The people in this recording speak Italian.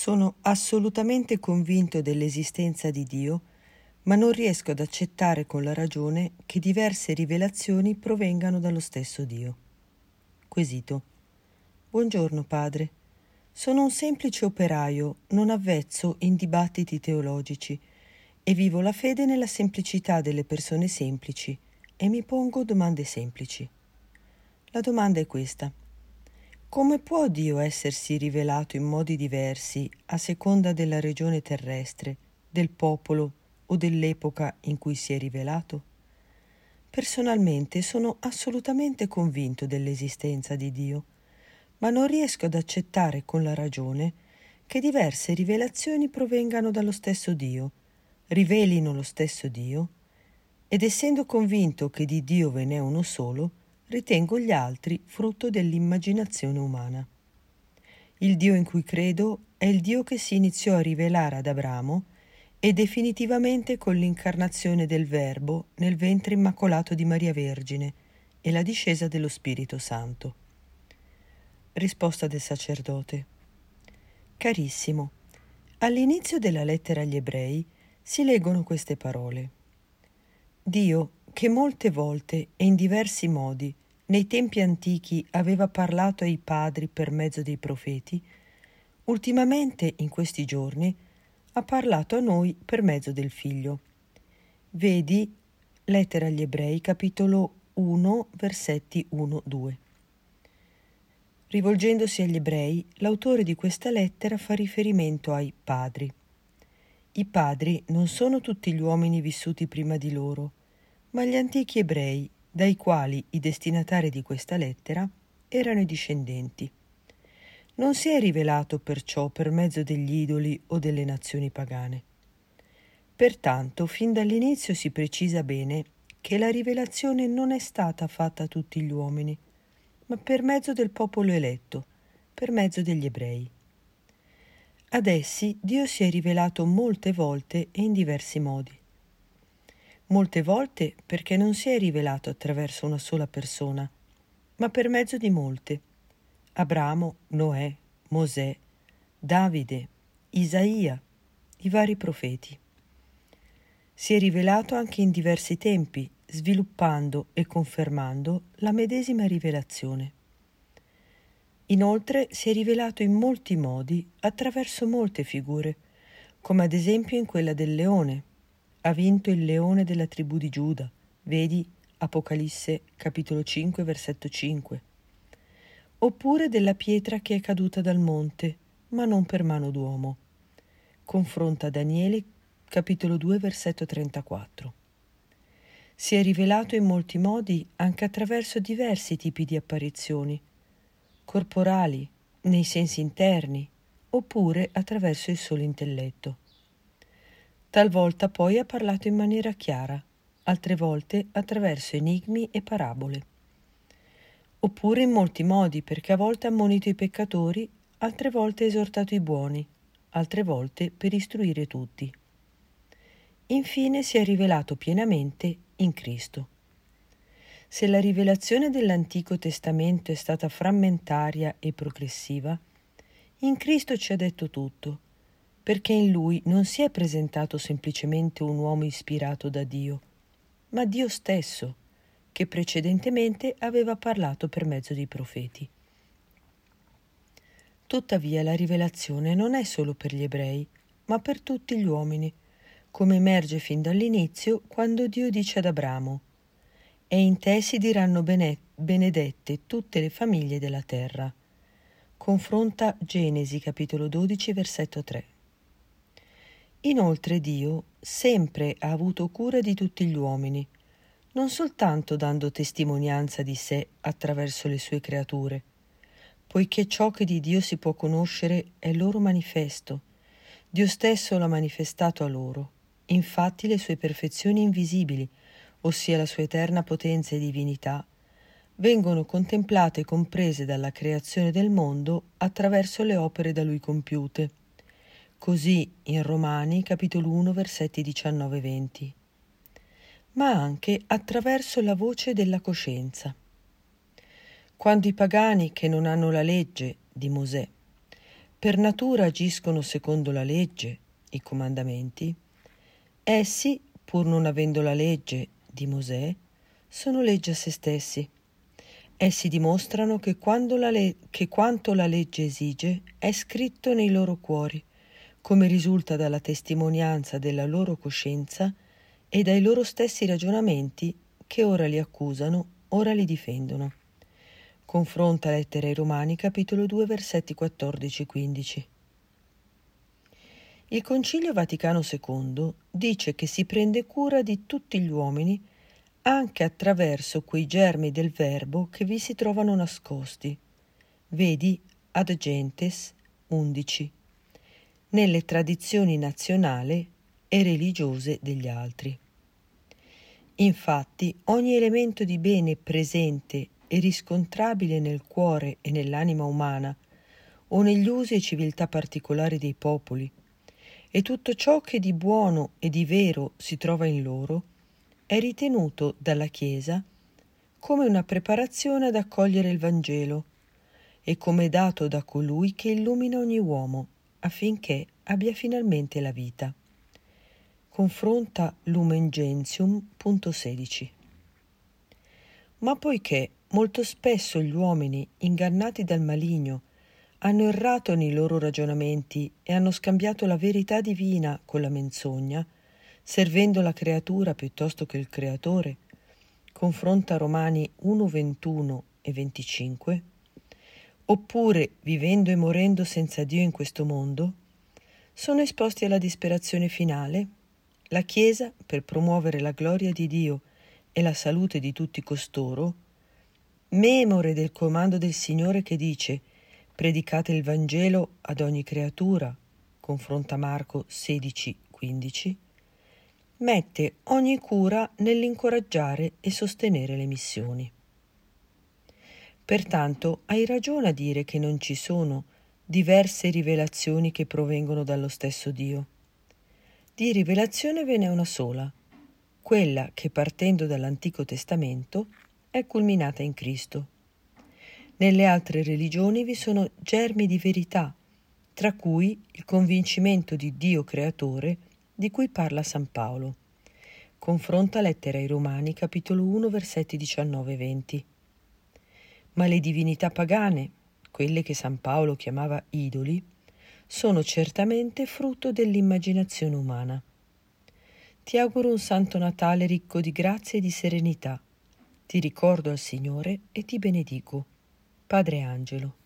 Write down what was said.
Sono assolutamente convinto dell'esistenza di Dio, ma non riesco ad accettare con la ragione che diverse rivelazioni provengano dallo stesso Dio. Quesito. Buongiorno, padre. Sono un semplice operaio, non avvezzo in dibattiti teologici, e vivo la fede nella semplicità delle persone semplici, e mi pongo domande semplici. La domanda è questa. Come può Dio essersi rivelato in modi diversi a seconda della regione terrestre, del popolo o dell'epoca in cui si è rivelato? Personalmente sono assolutamente convinto dell'esistenza di Dio, ma non riesco ad accettare con la ragione che diverse rivelazioni provengano dallo stesso Dio, rivelino lo stesso Dio, ed essendo convinto che di Dio ve n'è uno solo, ritengo gli altri frutto dell'immaginazione umana. Il Dio in cui credo è il Dio che si iniziò a rivelare ad Abramo e definitivamente con l'incarnazione del Verbo nel ventre immacolato di Maria Vergine e la discesa dello Spirito Santo. Risposta del sacerdote. Carissimo, all'inizio della lettera agli ebrei si leggono queste parole. Dio, che molte volte e in diversi modi nei tempi antichi aveva parlato ai padri per mezzo dei profeti, ultimamente in questi giorni ha parlato a noi per mezzo del Figlio. Vedi Lettera agli Ebrei, capitolo 1, versetti 1-2. Rivolgendosi agli ebrei, l'autore di questa lettera fa riferimento ai padri. I padri non sono tutti gli uomini vissuti prima di loro, ma gli antichi ebrei dai quali i destinatari di questa lettera erano i discendenti. Non si è rivelato perciò per mezzo degli idoli o delle nazioni pagane. Pertanto, fin dall'inizio si precisa bene che la rivelazione non è stata fatta a tutti gli uomini, ma per mezzo del popolo eletto, per mezzo degli ebrei. Ad essi Dio si è rivelato molte volte e in diversi modi molte volte perché non si è rivelato attraverso una sola persona, ma per mezzo di molte. Abramo, Noè, Mosè, Davide, Isaia, i vari profeti. Si è rivelato anche in diversi tempi, sviluppando e confermando la medesima rivelazione. Inoltre si è rivelato in molti modi attraverso molte figure, come ad esempio in quella del leone, ha vinto il leone della tribù di Giuda. Vedi Apocalisse capitolo 5 versetto 5. Oppure della pietra che è caduta dal monte, ma non per mano d'uomo. Confronta Daniele capitolo 2 versetto 34. Si è rivelato in molti modi anche attraverso diversi tipi di apparizioni, corporali, nei sensi interni, oppure attraverso il solo intelletto. Talvolta poi ha parlato in maniera chiara, altre volte attraverso enigmi e parabole. Oppure in molti modi, perché a volte ha ammonito i peccatori, altre volte ha esortato i buoni, altre volte per istruire tutti. Infine si è rivelato pienamente in Cristo. Se la rivelazione dell'Antico Testamento è stata frammentaria e progressiva, in Cristo ci ha detto tutto perché in lui non si è presentato semplicemente un uomo ispirato da Dio, ma Dio stesso, che precedentemente aveva parlato per mezzo di profeti. Tuttavia la rivelazione non è solo per gli ebrei, ma per tutti gli uomini, come emerge fin dall'inizio quando Dio dice ad Abramo E in te si diranno benedette tutte le famiglie della terra. Confronta Genesi capitolo 12 versetto 3. Inoltre Dio sempre ha avuto cura di tutti gli uomini, non soltanto dando testimonianza di sé attraverso le sue creature, poiché ciò che di Dio si può conoscere è loro manifesto. Dio stesso l'ha manifestato a loro. Infatti le sue perfezioni invisibili, ossia la sua eterna potenza e divinità, vengono contemplate e comprese dalla creazione del mondo attraverso le opere da lui compiute così in Romani capitolo 1 versetti 19-20, ma anche attraverso la voce della coscienza. Quando i pagani che non hanno la legge di Mosè per natura agiscono secondo la legge, i comandamenti, essi, pur non avendo la legge di Mosè, sono legge a se stessi. Essi dimostrano che, le- che quanto la legge esige è scritto nei loro cuori, come risulta dalla testimonianza della loro coscienza e dai loro stessi ragionamenti che ora li accusano, ora li difendono. Confronta Lettera ai Romani, capitolo 2, versetti 14-15. Il Concilio Vaticano II dice che si prende cura di tutti gli uomini anche attraverso quei germi del verbo che vi si trovano nascosti. Vedi Ad Gentes 11. Nelle tradizioni nazionali e religiose degli altri. Infatti, ogni elemento di bene presente e riscontrabile nel cuore e nell'anima umana, o negli usi e civiltà particolari dei popoli, e tutto ciò che di buono e di vero si trova in loro, è ritenuto dalla Chiesa come una preparazione ad accogliere il Vangelo e come dato da colui che illumina ogni uomo affinché abbia finalmente la vita. Confronta Lumen Gentium, punto 16. Ma poiché molto spesso gli uomini, ingannati dal maligno, hanno errato nei loro ragionamenti e hanno scambiato la verità divina con la menzogna, servendo la creatura piuttosto che il creatore, confronta Romani 1, 21 e 25, oppure vivendo e morendo senza Dio in questo mondo, sono esposti alla disperazione finale. La Chiesa, per promuovere la gloria di Dio e la salute di tutti costoro, memore del comando del Signore che dice predicate il Vangelo ad ogni creatura, confronta Marco 16-15, mette ogni cura nell'incoraggiare e sostenere le missioni. Pertanto hai ragione a dire che non ci sono diverse rivelazioni che provengono dallo stesso Dio. Di rivelazione ve n'è una sola, quella che partendo dall'Antico Testamento è culminata in Cristo. Nelle altre religioni vi sono germi di verità, tra cui il convincimento di Dio creatore di cui parla San Paolo. Confronta lettera ai Romani capitolo 1 versetti 19 e 20. Ma le divinità pagane, quelle che San Paolo chiamava idoli, sono certamente frutto dell'immaginazione umana. Ti auguro un Santo Natale ricco di grazia e di serenità. Ti ricordo al Signore e ti benedico. Padre Angelo.